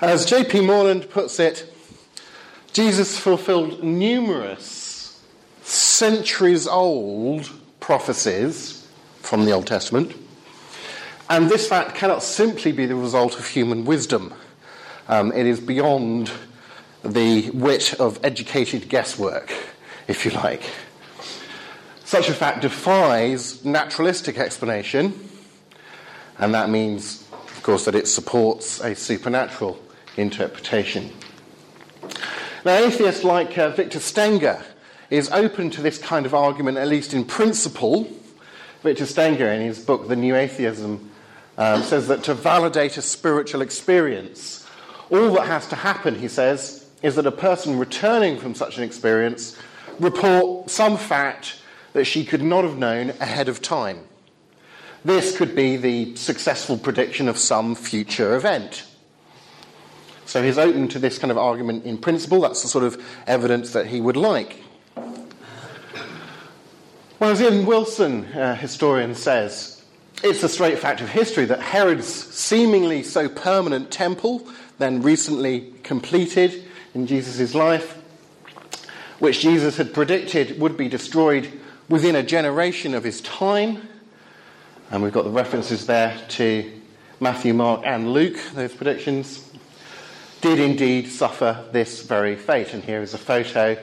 As J.P. Moreland puts it, Jesus fulfilled numerous centuries old prophecies from the Old Testament, and this fact cannot simply be the result of human wisdom. Um, it is beyond the wit of educated guesswork, if you like. Such a fact defies naturalistic explanation, and that means, of course, that it supports a supernatural interpretation. Now, atheists like uh, Victor Stenger is open to this kind of argument, at least in principle. Victor Stenger, in his book, The New Atheism, um, says that to validate a spiritual experience, all that has to happen, he says, is that a person returning from such an experience report some fact that she could not have known ahead of time. This could be the successful prediction of some future event. So he's open to this kind of argument in principle. That's the sort of evidence that he would like. Well, as Ian Wilson, uh, historian, says, it's a straight fact of history that Herod's seemingly so permanent temple, then recently completed in Jesus' life, which Jesus had predicted would be destroyed within a generation of his time. And we've got the references there to Matthew, Mark, and Luke, those predictions, did indeed suffer this very fate. And here is a photo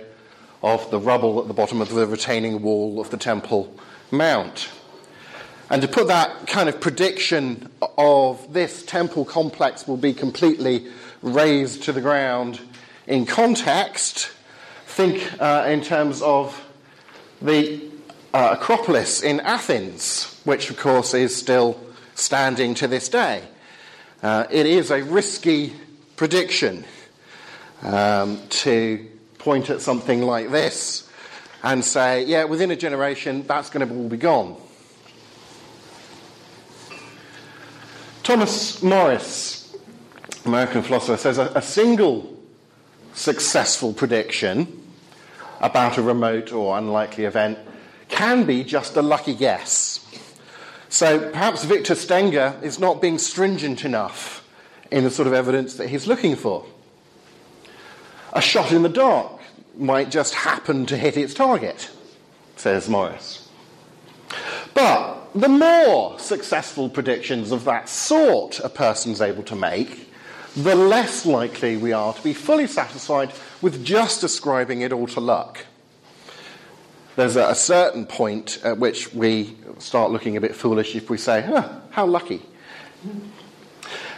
of the rubble at the bottom of the retaining wall of the Temple Mount. And to put that kind of prediction of this temple complex will be completely razed to the ground in context, think uh, in terms of the uh, Acropolis in Athens, which of course is still standing to this day. Uh, it is a risky prediction um, to point at something like this and say, yeah, within a generation, that's going to all be gone. Thomas Morris, American philosopher, says a, a single successful prediction about a remote or unlikely event can be just a lucky guess. So perhaps Victor Stenger is not being stringent enough in the sort of evidence that he's looking for. A shot in the dark might just happen to hit its target, says Morris. But the more successful predictions of that sort a person's able to make, the less likely we are to be fully satisfied with just ascribing it all to luck. There's a, certain point at which we start looking a bit foolish if we say, huh, how lucky.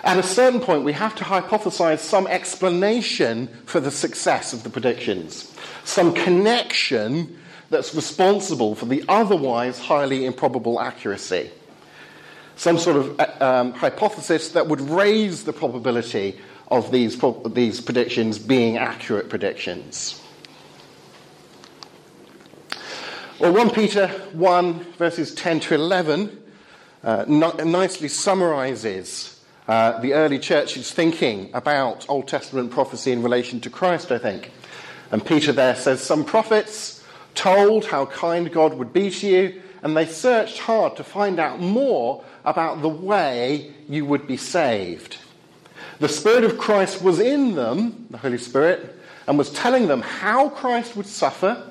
At a certain point, we have to hypothesize some explanation for the success of the predictions, some connection that's responsible for the otherwise highly improbable accuracy some sort of uh, um, hypothesis that would raise the probability of these, pro- these predictions being accurate predictions. Well, 1 Peter 1, verses 10 to 11, uh, nicely summarizes uh, the early church's thinking about Old Testament prophecy in relation to Christ, I think. And Peter there says, Some prophets told how kind God would be to you, and they searched hard to find out more about the way you would be saved. The Spirit of Christ was in them, the Holy Spirit, and was telling them how Christ would suffer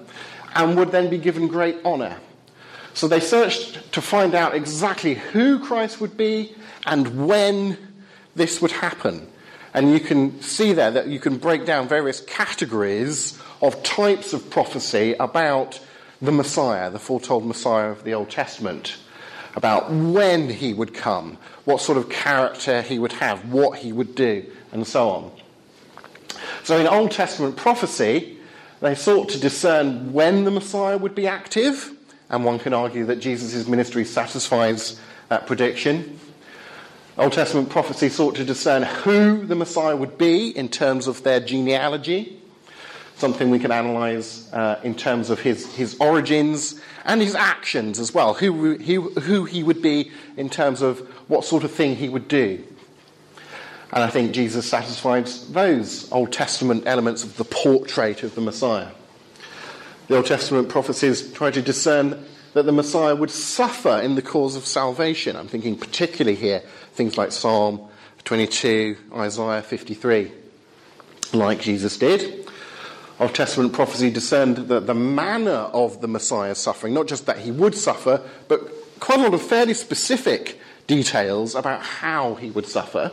and would then be given great honor. So they searched to find out exactly who Christ would be and when this would happen. And you can see there that you can break down various categories of types of prophecy about the Messiah, the foretold Messiah of the Old Testament about when he would come, what sort of character he would have, what he would do, and so on. So in Old Testament prophecy, they sought to discern when the Messiah would be active, and one can argue that Jesus' ministry satisfies that prediction. Old Testament prophecy sought to discern who the Messiah would be in terms of their genealogy, something we can analyze uh, in terms of his, his origins and his actions as well, who, he, who he would be in terms of what sort of thing he would do. And I think Jesus satisfies those Old Testament elements of the portrait of the Messiah. The Old Testament prophecies try to discern that the Messiah would suffer in the cause of salvation. I'm thinking particularly here things like Psalm 22, Isaiah 53, like Jesus did. Old Testament prophecy discerned that the manner of the Messiah's suffering, not just that he would suffer, but quite a lot of fairly specific details about how he would suffer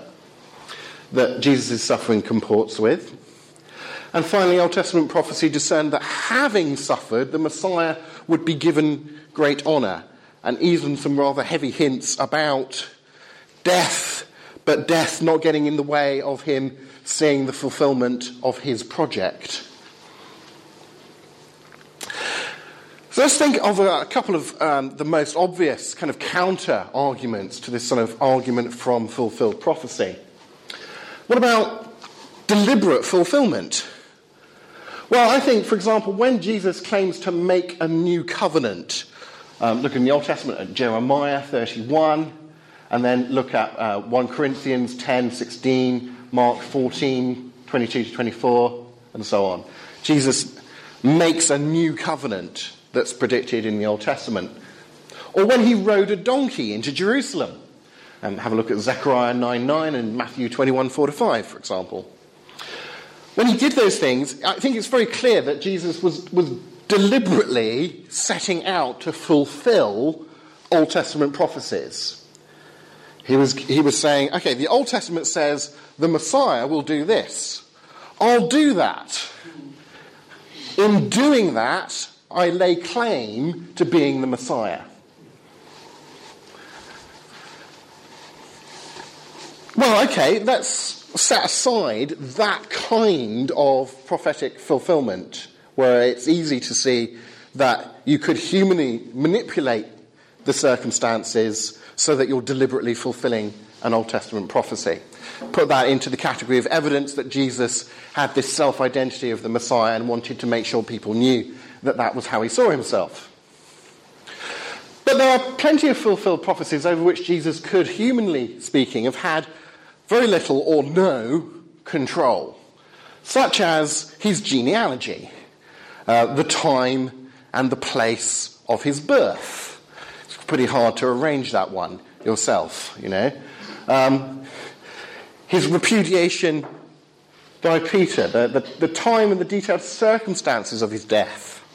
that Jesus' suffering comports with. And finally, Old Testament prophecy discerned that having suffered, the Messiah would be given great honour, and even some rather heavy hints about death, but death not getting in the way of him seeing the fulfillment of his project. So let's think of a, couple of um, the most obvious kind of counter arguments to this sort of argument from fulfilled prophecy. What about deliberate fulfillment? Well, I think, for example, when Jesus claims to make a new covenant, um, look in the Old Testament at Jeremiah 31, and then look at uh, 1 Corinthians 10, 16, Mark 14, 22 to 24, and so on. Jesus makes a new covenant that's predicted in the Old Testament. Or when he rode a donkey into Jerusalem. And have a look at Zechariah 9 9 and Matthew 21 4 to 5, for example. When he did those things, I think it's very clear that Jesus was, was deliberately setting out to fulfill Old Testament prophecies. He was, he was saying, okay, the Old Testament says the Messiah will do this. I'll do that. In doing that, I lay claim to being the Messiah. Well, okay, let's set aside that kind of prophetic fulfillment where it's easy to see that you could humanly manipulate the circumstances so that you're deliberately fulfilling an Old Testament prophecy. Put that into the category of evidence that Jesus had this self identity of the Messiah and wanted to make sure people knew that that was how he saw himself. But there are plenty of fulfilled prophecies over which Jesus could, humanly speaking, have had very little or no control, such as his genealogy, uh, the time and the place of his birth. It's pretty hard to arrange that one yourself, you know. Um, his repudiation by Peter, the, the, the time and the detailed circumstances of his death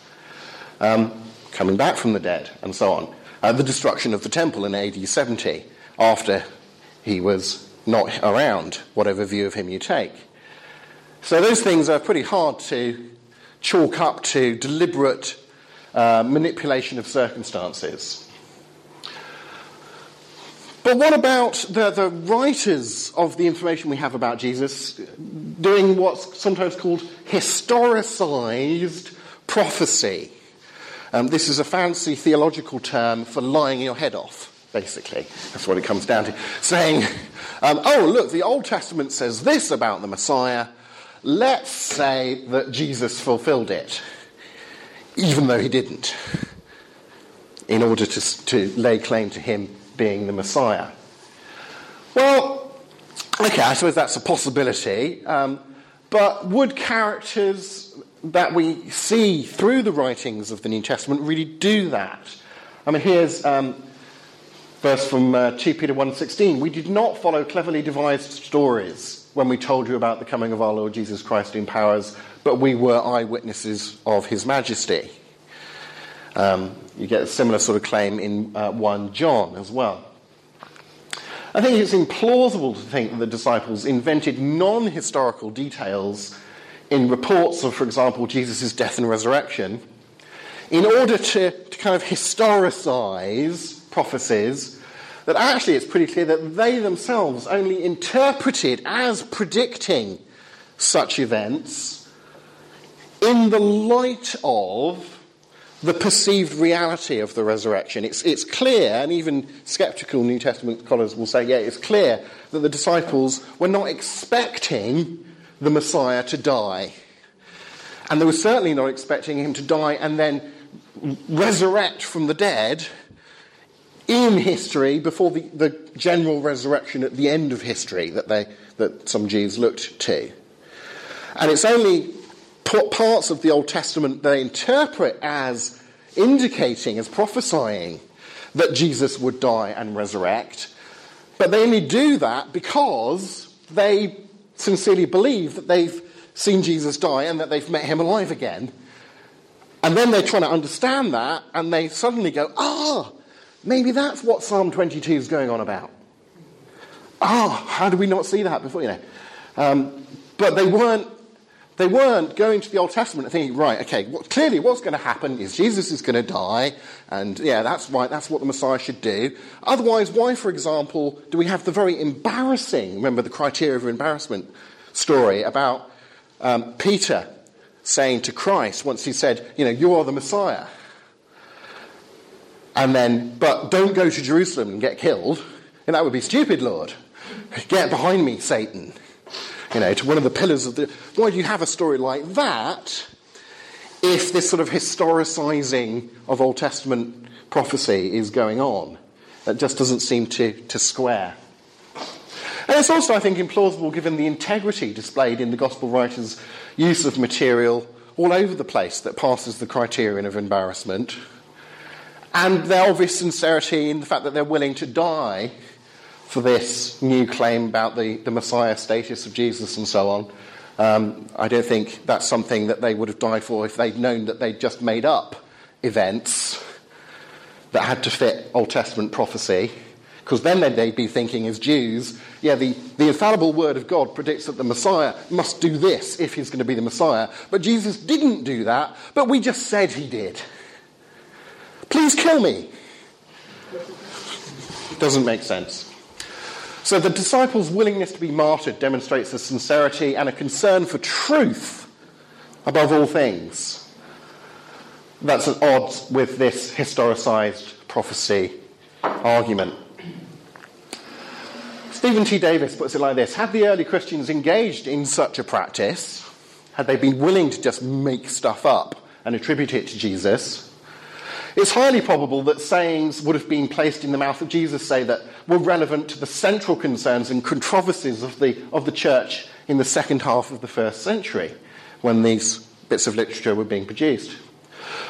um, coming back from the dead, and so on. Uh, the destruction of the temple in AD 70 after he was not around, whatever view of him you take. So those things are pretty hard to chalk up to deliberate uh, manipulation of circumstances. But what about the, the writers of the information we have about Jesus doing what's sometimes called historicized prophecy? Um, this is a fancy theological term for lying your head off, basically. That's what it comes down to. Saying, um, oh, look, the Old Testament says this about the Messiah. Let's say that Jesus fulfilled it, even though he didn't, in order to, to lay claim to him being the Messiah. Well, okay, I suppose that's a possibility. Um, but would characters that we see through the writings of the New Testament really do that. I mean, here's um, verse from uh, 2 Peter 1.16. We did not follow cleverly devised stories when we told you about the coming of our Lord Jesus Christ in powers, but we were eyewitnesses of his majesty. Um, you get a similar sort of claim in uh, 1 John as well. I think it's implausible to think that the disciples invented non historical details in reports of, for example, Jesus' death and resurrection, in order to, to kind of historicize prophecies, that actually it's pretty clear that they themselves only interpreted as predicting such events in the light of the perceived reality of the resurrection. It's, it's clear, and even skeptical New Testament scholars will say, yeah, it's clear that the disciples were not expecting the Messiah to die. And they were certainly not expecting him to die and then resurrect from the dead in history before the, the general resurrection at the end of history that, they, that some Jews looked to. And it's only parts of the Old Testament they interpret as indicating, as prophesying, that Jesus would die and resurrect But they only do that because they sincerely believe that they've seen Jesus die and that they've met him alive again. And then they're trying to understand that, and they suddenly go, ah, maybe that's what Psalm 22 is going on about. Ah, how did we not see that before? You know, um, but they weren't. They weren't going to the Old Testament and thinking, right, okay, clearly what's going to happen is Jesus is going to die, and yeah, that's right, that's what the Messiah should do. Otherwise, why, for example, do we have the very embarrassing, remember the criteria of embarrassment story about um, Peter saying to Christ once he said, you know, you are the Messiah. And then, but don't go to Jerusalem and get killed. And that would be stupid, Lord. Get behind me, Satan. You know, to one of the pillars of the. Why do you have a story like that if this sort of historicizing of Old Testament prophecy is going on? That just doesn't seem to, to square. And it's also, I think, implausible given the integrity displayed in the Gospel writers' use of material all over the place that passes the criterion of embarrassment, and their obvious sincerity in the fact that they're willing to die for this new claim about the, the Messiah status of Jesus and so on. Um, I don't think that's something that they would have died for if they'd known that they'd just made up events that had to fit Old Testament prophecy because then they'd be thinking as Jews, yeah, the, the infallible word of God predicts that the Messiah must do this if he's going to be the Messiah. But Jesus didn't do that, but we just said he did. Please kill me. It doesn't make sense. So the disciples' willingness to be martyred demonstrates a sincerity and a concern for truth above all things. That's at odds with this historicized prophecy argument. Stephen T. Davis puts it like this Had the early Christians engaged in such a practice, had they been willing to just make stuff up and attribute it to Jesus, it's highly probable that sayings would have been placed in the mouth of Jesus, say, that were relevant to the central concerns and controversies of the, of the church in the second half of the first century when these bits of literature were being produced.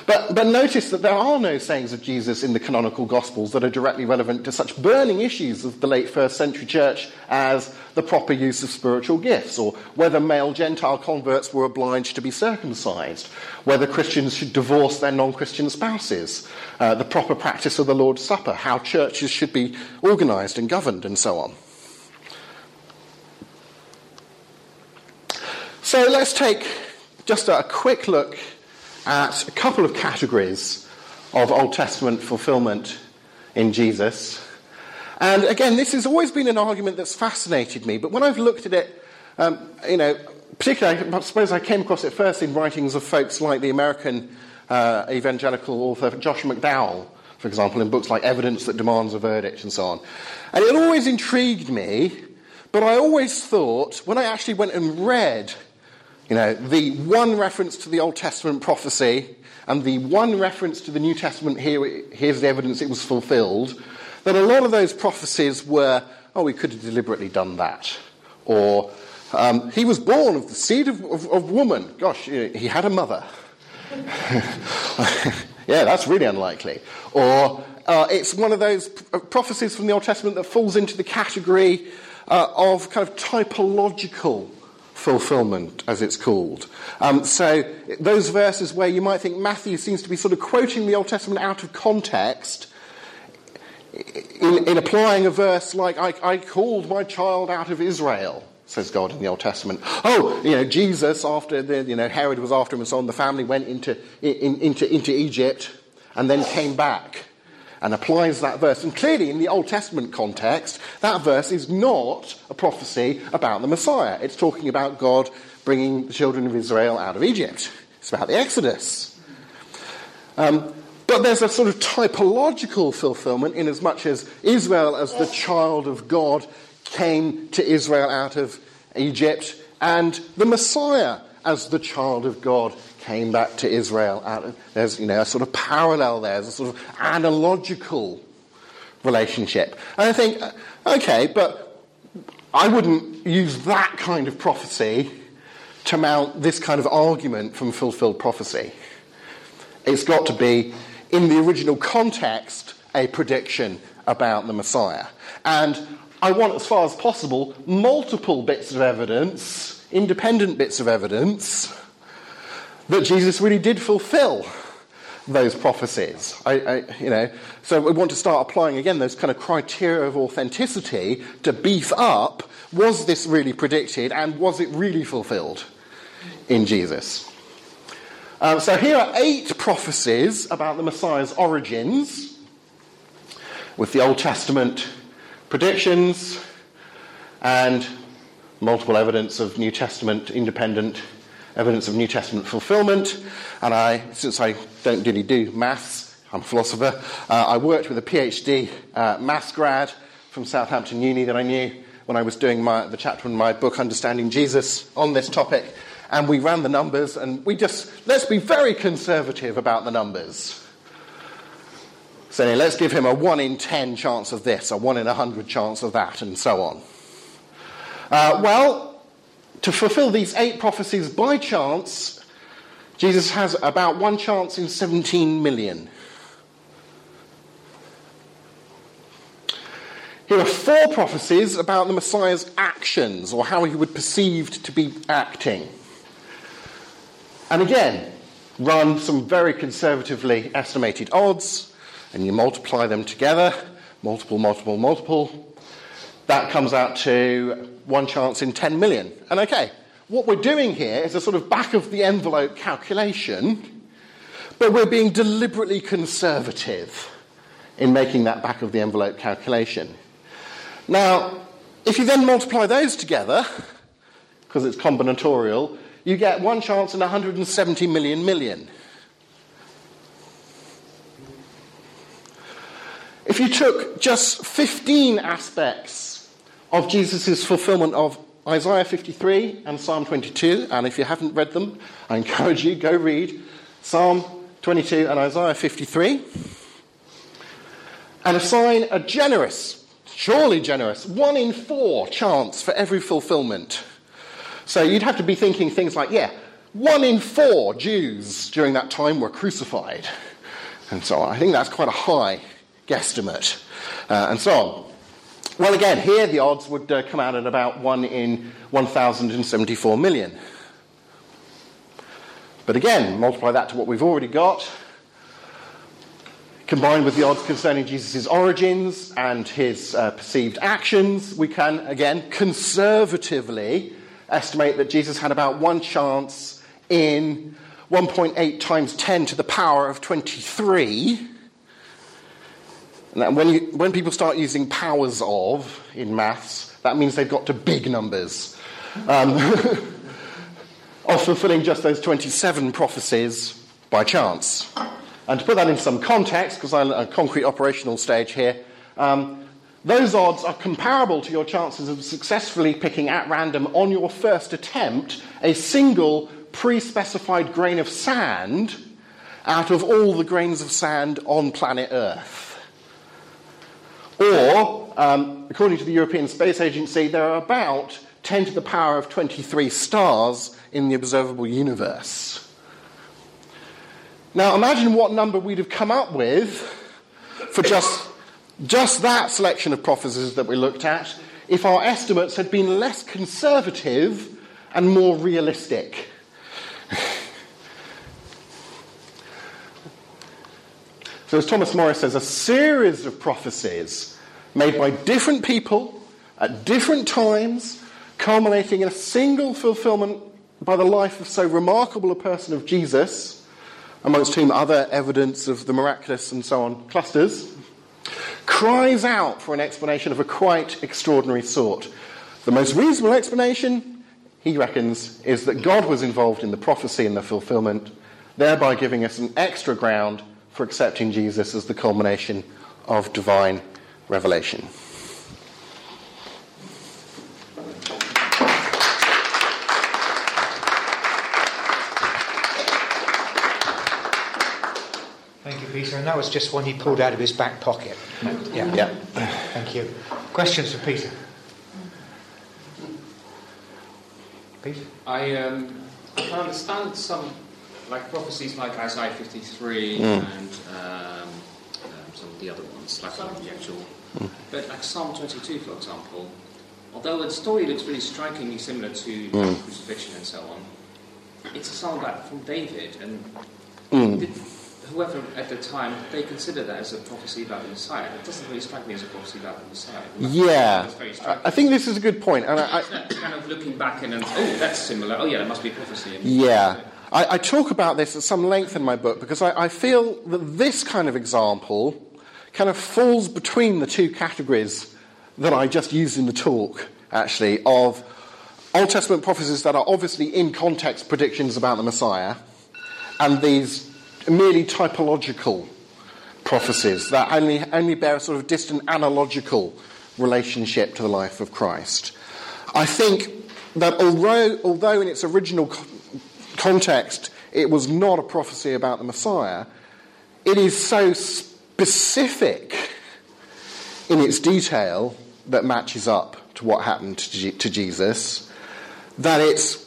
But, but notice that there are no sayings of Jesus in the canonical Gospels that are directly relevant to such burning issues of the late first century church as the proper use of spiritual gifts, or whether male Gentile converts were obliged to be circumcised, whether Christians should divorce their non Christian spouses, uh, the proper practice of the Lord's Supper, how churches should be organized and governed, and so on. So let's take just a quick look at a couple of categories of Old Testament fulfillment in Jesus. And again, this has always been an argument that's fascinated me, but when I've looked at it, um, you know, particularly, I suppose I came across it first in writings of folks like the American uh, evangelical author Josh McDowell, for example, in books like Evidence That Demands a Verdict and so on. And it always intrigued me, but I always thought, when I actually went and read you know, the one reference to the Old Testament prophecy and the one reference to the New Testament, here, here's the evidence it was fulfilled, that a lot of those prophecies were, oh, we could have deliberately done that. Or, um, he was born of the seed of, of, of woman. Gosh, he had a mother. yeah, that's really unlikely. Or, uh, it's one of those prophecies from the Old Testament that falls into the category uh, of kind of typological fulfillment, as it's called. Um, so, those verses where you might think Matthew seems to be sort of quoting the Old Testament out of context, in, in applying a verse like, I, I, called my child out of Israel, says God in the Old Testament. Oh, you know, Jesus, after the, you know, Herod was after him and so on, the family went into, in, into, into Egypt and then came back and applies that verse. And clearly, in the Old Testament context, that verse is not a prophecy about the Messiah. It's talking about God bringing the children of Israel out of Egypt. It's about the Exodus. Um, but there's a sort of typological fulfillment in as much as Israel, as the child of God, came to Israel out of Egypt, and the Messiah, as the child of God, came back to Israel. There's, you know, a sort of parallel there. There's a sort of analogical relationship. And I think, uh, okay, but I wouldn't use that kind of prophecy to mount this kind of argument from fulfilled prophecy. It's got to be, in the original context, a prediction about the Messiah. And I want, as far as possible, multiple bits of evidence, independent bits of evidence, that Jesus really did fulfill those prophecies. I, I, you know, so we want to start applying again those kind of criteria of authenticity to beef up was this really predicted and was it really fulfilled in Jesus? Um, so here are eight prophecies about the Messiah's origins with the Old Testament predictions and multiple evidence of New Testament independent evidence of New Testament fulfillment. And I, since I don't really do maths, I'm a philosopher, uh, I worked with a PhD uh, maths grad from Southampton Uni that I knew when I was doing my, the chapter in my book, Understanding Jesus, on this topic. And we ran the numbers, and we just, let's be very conservative about the numbers. So let's give him a 1 in 10 chance of this, a 1 in 100 chance of that, and so on. Uh, well, to fulfill these eight prophecies by chance, Jesus has about one chance in 17 million. Here are four prophecies about the Messiah's actions, or how he would perceived to be acting. And again, run some very conservatively estimated odds, and you multiply them together multiple, multiple, multiple. That comes out to one chance in 10 million. And okay, what we're doing here is a sort of back of the envelope calculation, but we're being deliberately conservative in making that back of the envelope calculation. Now, if you then multiply those together, because it's combinatorial, you get one chance in 170 million million. If you took just 15 aspects of Jesus' fulfillment of Isaiah 53 and Psalm 22. And if you haven't read them, I encourage you, go read Psalm 22 and Isaiah 53. And assign a generous, surely generous, one in four chance for every fulfillment. So you'd have to be thinking things like, yeah, one in four Jews during that time were crucified, and so on. I think that's quite a high guesstimate, uh, and so on. Well, again, here the odds would uh, come out at about 1 in 1,074 million. But again, multiply that to what we've already got, combined with the odds concerning Jesus' origins and his uh, perceived actions, we can, again, conservatively estimate that Jesus had about one chance in 1.8 times 10 to the power of 23 and when, you, when people start using powers of in maths, that means they've got to big numbers. Um, of fulfilling just those 27 prophecies by chance. And to put that in some context, because I'm at a concrete operational stage here, um, those odds are comparable to your chances of successfully picking at random on your first attempt a single pre specified grain of sand out of all the grains of sand on planet Earth. Or, um, according to the European Space Agency, there are about 10 to the power of 23 stars in the observable universe. Now, imagine what number we'd have come up with for just, just that selection of prophecies that we looked at if our estimates had been less conservative and more realistic. So, as Thomas Morris says, a series of prophecies made by different people at different times, culminating in a single fulfillment by the life of so remarkable a person of Jesus, amongst whom other evidence of the miraculous and so on clusters, cries out for an explanation of a quite extraordinary sort. The most reasonable explanation, he reckons, is that God was involved in the prophecy and the fulfillment, thereby giving us an extra ground for accepting Jesus as the culmination of divine revelation. Thank you, Peter. And that was just one he pulled out of his back pocket. Yeah. yeah. Thank you. Questions for Peter? Peter? I, um, I can understand some like prophecies like Isaiah 53 mm. and um, um, some of the other ones, like the actual. But like Psalm 22, for example, although the story looks really strikingly similar to Mm. crucifixion and so on, it's a psalm about from David, and Mm. did, whoever at the time they consider that as a prophecy about the Messiah. It doesn't really strike me as a prophecy about the Messiah. Yeah, very I, think this is a good point, and I, I, kind of looking back and then, oh, that's similar. Oh, yeah, that must be prophecy. And- Yeah. I, I talk about this at some length in my book because I, I feel that this kind of example kind of falls between the two categories that I just used in the talk, actually, of Old Testament prophecies that are obviously in context predictions about the Messiah and these merely typological prophecies that only, only bear a sort of distant analogical relationship to the life of Christ. I think that although, although in its original context it was not a prophecy about the Messiah, it is so specific in its detail that matches up to what happened to, Je- to Jesus that it's,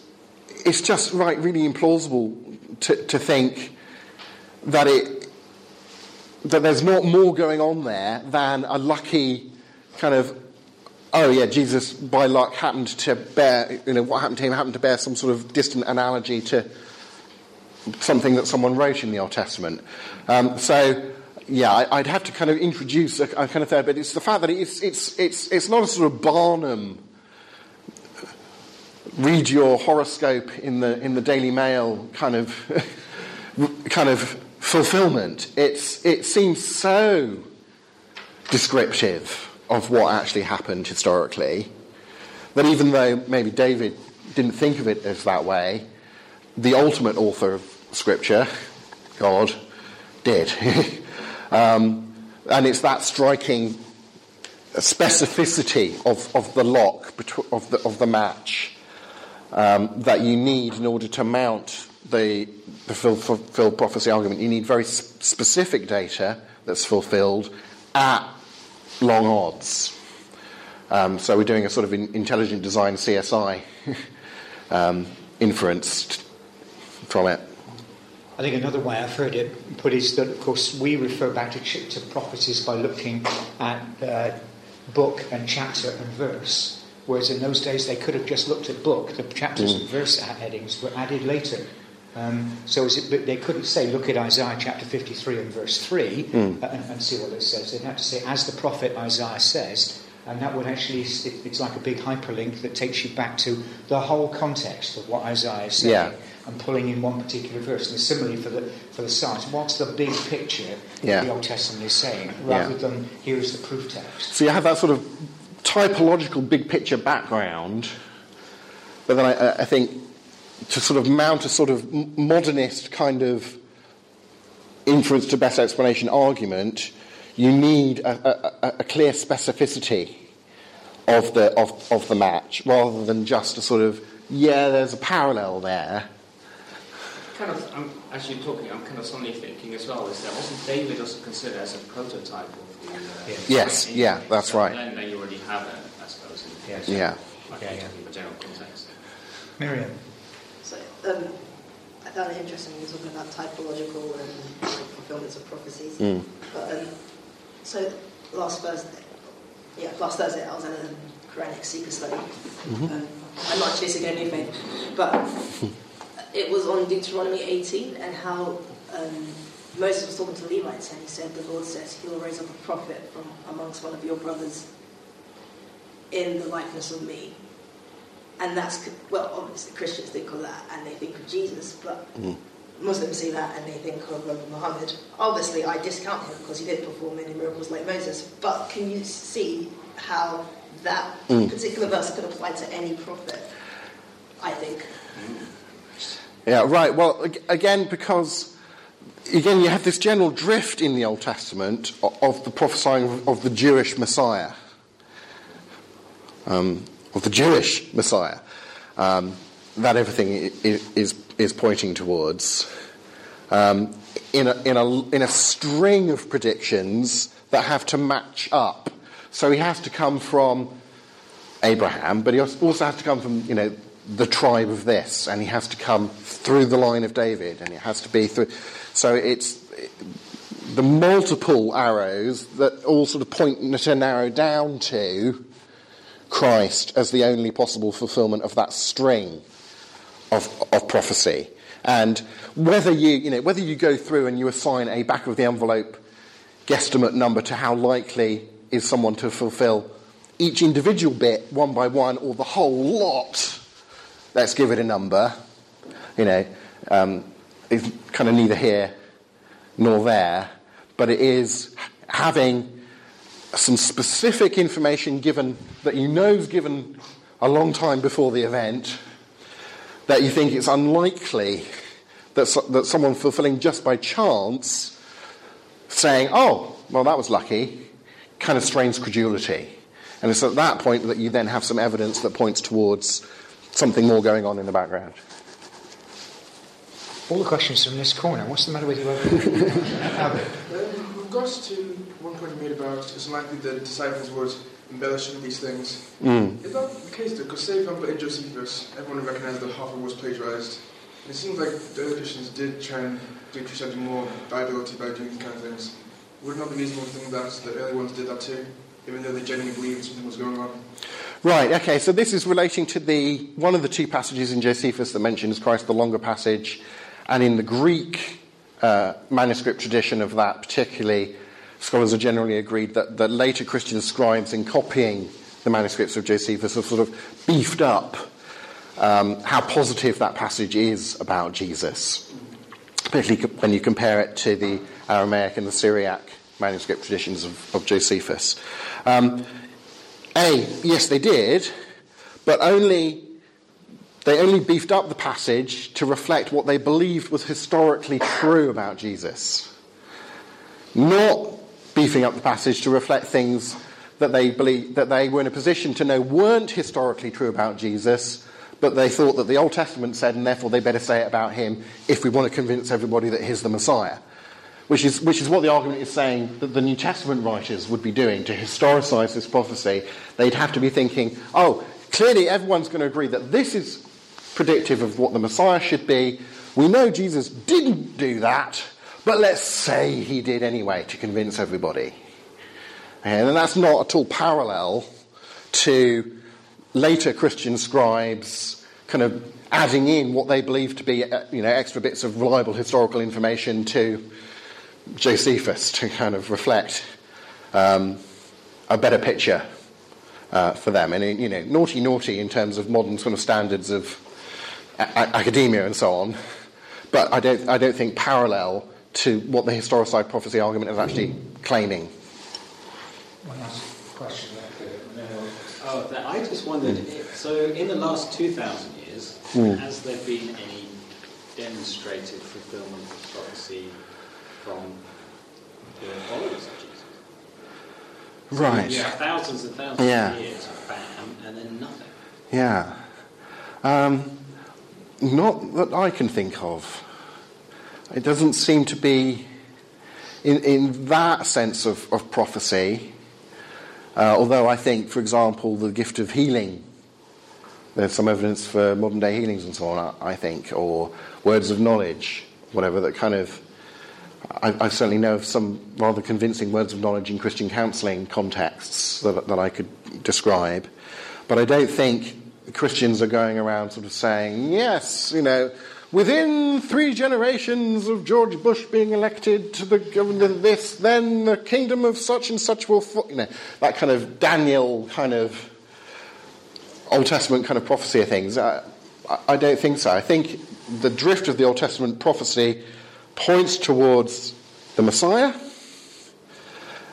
it's just right, really implausible to, to think that it that there's not more going on there than a lucky kind of oh yeah jesus by luck happened to bear you know what happened to him happened to bear some sort of distant analogy to something that someone wrote in the old testament um, so yeah I, i'd have to kind of introduce a, a kind of third but it's the fact that it's it's it's it's not a sort of barnum read your horoscope in the in the Daily Mail kind of kind of fulfillment. It's it seems so descriptive of what actually happened historically that even though maybe David didn't think of it as that way, the ultimate author of Scripture, God, did. um, and it's that striking specificity of, of the lock of the, of the match um, that you need in order to mount the, the fulfilled prophecy argument. You need very specific data that's fulfilled at long odds. Um, so we're doing a sort of in, intelligent design CSI um, inference from it. I think another way I've heard it put is that, of course, we refer back to, ch- to prophecies by looking at uh, book and chapter and verse, whereas in those days they could have just looked at book. The chapters and verse headings were added later. Um, so is it, but they couldn't say, look at Isaiah chapter 53 and verse 3 uh, and, and see what it says. They'd have to say, as the prophet Isaiah says, and that would actually, it, it's like a big hyperlink that takes you back to the whole context of what Isaiah is saying Yeah. and pulling in one particular verse. And similarly for the, for the Psalms, what's the big picture Yeah. that the Old Testament is saying, rather than here is the proof text. So you have that sort of typological big picture background, but then I, I think to sort of mount a sort of modernist kind of inference to best explanation argument, you need a, a, a clear specificity of the, of, of the match rather than just a sort of, yeah, there's a parallel there. Kind of, I'm, as you're talking, I'm kind of suddenly thinking as well, is that wasn't David also considered as a prototype of the. Uh, Yes. Yes, in- yeah, that's so right. Then, then you already have it, I suppose. In, Yes. Yeah. Like, Yeah, yeah. in the general context. Miriam. So um, I found it interesting you were talking about typological and like, fulfillments of prophecies. Mm. But um, so last Thursday, yeah, last Thursday I was at a Quranic seeker study. Um, I'm not actually seeking a new but it was on Deuteronomy 18 and how um, Moses was talking to the Levites and he said, "The Lord says He will raise up a prophet from amongst one of your brothers in the likeness of me." And that's, well, obviously Christians think of that and they think of Jesus, but Muslims see that and they think of um, Muhammad. Obviously, I discount him because he didn't perform many miracles like Moses, but can you see how that particular verse could apply to any prophet? I think. Yeah, right. Well, again, because again, you have this general drift in the Old Testament of the prophesying of, of the Jewish Messiah, um, of the Jewish Messiah, um, that everything is is pointing towards. Um, in a, in a in a string of predictions that have to match up, so he has to come from Abraham, but he also has to come from, you know, the tribe of this, and he has to come through the line of David, and it has to be through. So it's the multiple arrows that all sort of point to narrow down to Christ as the only possible fulfillment of that string of, of prophecy. And whether you, you know, whether you go through and you assign a back of the envelope guesstimate number to how likely is someone to fulfill each individual bit one by one or the whole lot, let's give it a number, you know, um, is kind of neither here nor there, but it is having some specific information given that you know is given a long time before the event that you think it's unlikely that, so, that someone fulfilling just by chance saying, oh, well, that was lucky, kind of strains credulity. And it's at that point that you then have some evidence that points towards something more going on in the background. All the questions from this corner. What's the matter with you? regards to one point you made about it's likely that disciples would embellish these things. Mm. Is that the case though? Because say, for example, in Josephus, everyone recognized that half of it was plagiarized. It seems like the early Christians did try and do Christianity more fidelity by doing these kind of things. Would it not be reasonable to think that the early ones did that too, even though they genuinely believed something was going on? Right, okay, so this is relating to the one of the two passages in Josephus that mentions Christ, the longer passage, and in the Greek uh, manuscript tradition of that, particularly, scholars are generally agreed that, the later Christian scribes, in copying the manuscripts of Josephus, have sort of beefed up um, how positive that passage is about Jesus, particularly when you compare it to the Aramaic and the Syriac manuscript traditions of, of Josephus. Um, a, yes, they did, but only they only beefed up the passage to reflect what they believed was historically true about Jesus. Not beefing up the passage to reflect things that they believe that they were in a position to know weren't historically true about Jesus, but they thought that the Old Testament said, and therefore they better say it about him if we want to convince everybody that he's the Messiah. Which is, which is what the argument is saying that the New Testament writers would be doing to historicize this prophecy. They'd have to be thinking, oh, clearly everyone's going to agree that this is predictive of what the Messiah should be. We know Jesus didn't do that, but let's say he did anyway to convince everybody. And that's not at all parallel to later Christian scribes kind of adding in what they believe to be uh, you know, extra bits of reliable historical information to Josephus to kind of reflect um, a better picture uh, for them. And, you know, naughty, naughty in terms of modern sort of standards of a- academia and so on. But I don't, I don't think parallel to what the historicized prophecy argument is actually claiming. One last question. Oh, I just wondered. Mm. so, in the last two thousand years, mm. has there been any demonstrated fulfillment of prophecy from the followers of So right. Yeah. Thousands and thousands yeah. of years, of bam, and then nothing. Yeah. Um, not that I can think of. It doesn't seem to be, in, in that sense of, of prophecy, uh, although I think, for example, the gift of healing, there's some evidence for modern day healings and so on, I think, or words of knowledge, whatever, that kind of. I, I certainly know of some rather convincing words of knowledge in Christian counselling contexts that, that I could describe. But I don't think Christians are going around sort of saying, yes, you know, within three generations of George Bush being elected to the government, this, then the kingdom of such and such will, you know, that kind of Daniel kind of Old Testament kind of prophecy of things. I, I don't think so. I think the drift of the Old Testament prophecy points towards the Messiah,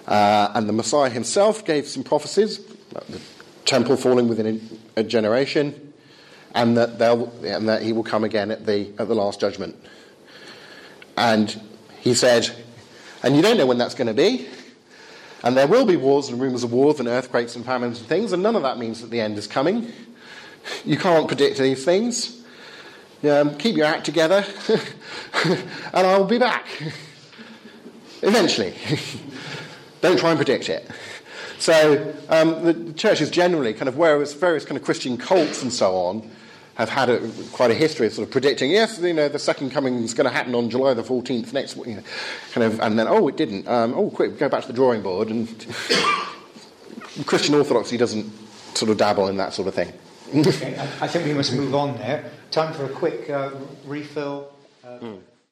uh, and the Messiah himself gave some prophecies. The temple falling within a, generation, and that, and that he will come again at the, at the last judgment. And he said, and you don't know when that's going to be, and there will be wars and rumors of wars and earthquakes and famines and things, and none of that means that the end is coming. You can't predict these things. Um, keep your act together, and I'll be back. Eventually. Don't try and predict it. So um, the churches generally, kind of whereas various kind of Christian cults and so on, have had a, quite a history of sort of predicting, yes, you know, the second coming is going to happen on July the 14th next week, you know, kind of, and then, oh, it didn't. Um, oh, quick, go back to the drawing board. And Christian orthodoxy doesn't sort of dabble in that sort of thing. okay, I, I think we must move on there. Time for a quick uh, refill. Uh, Mm.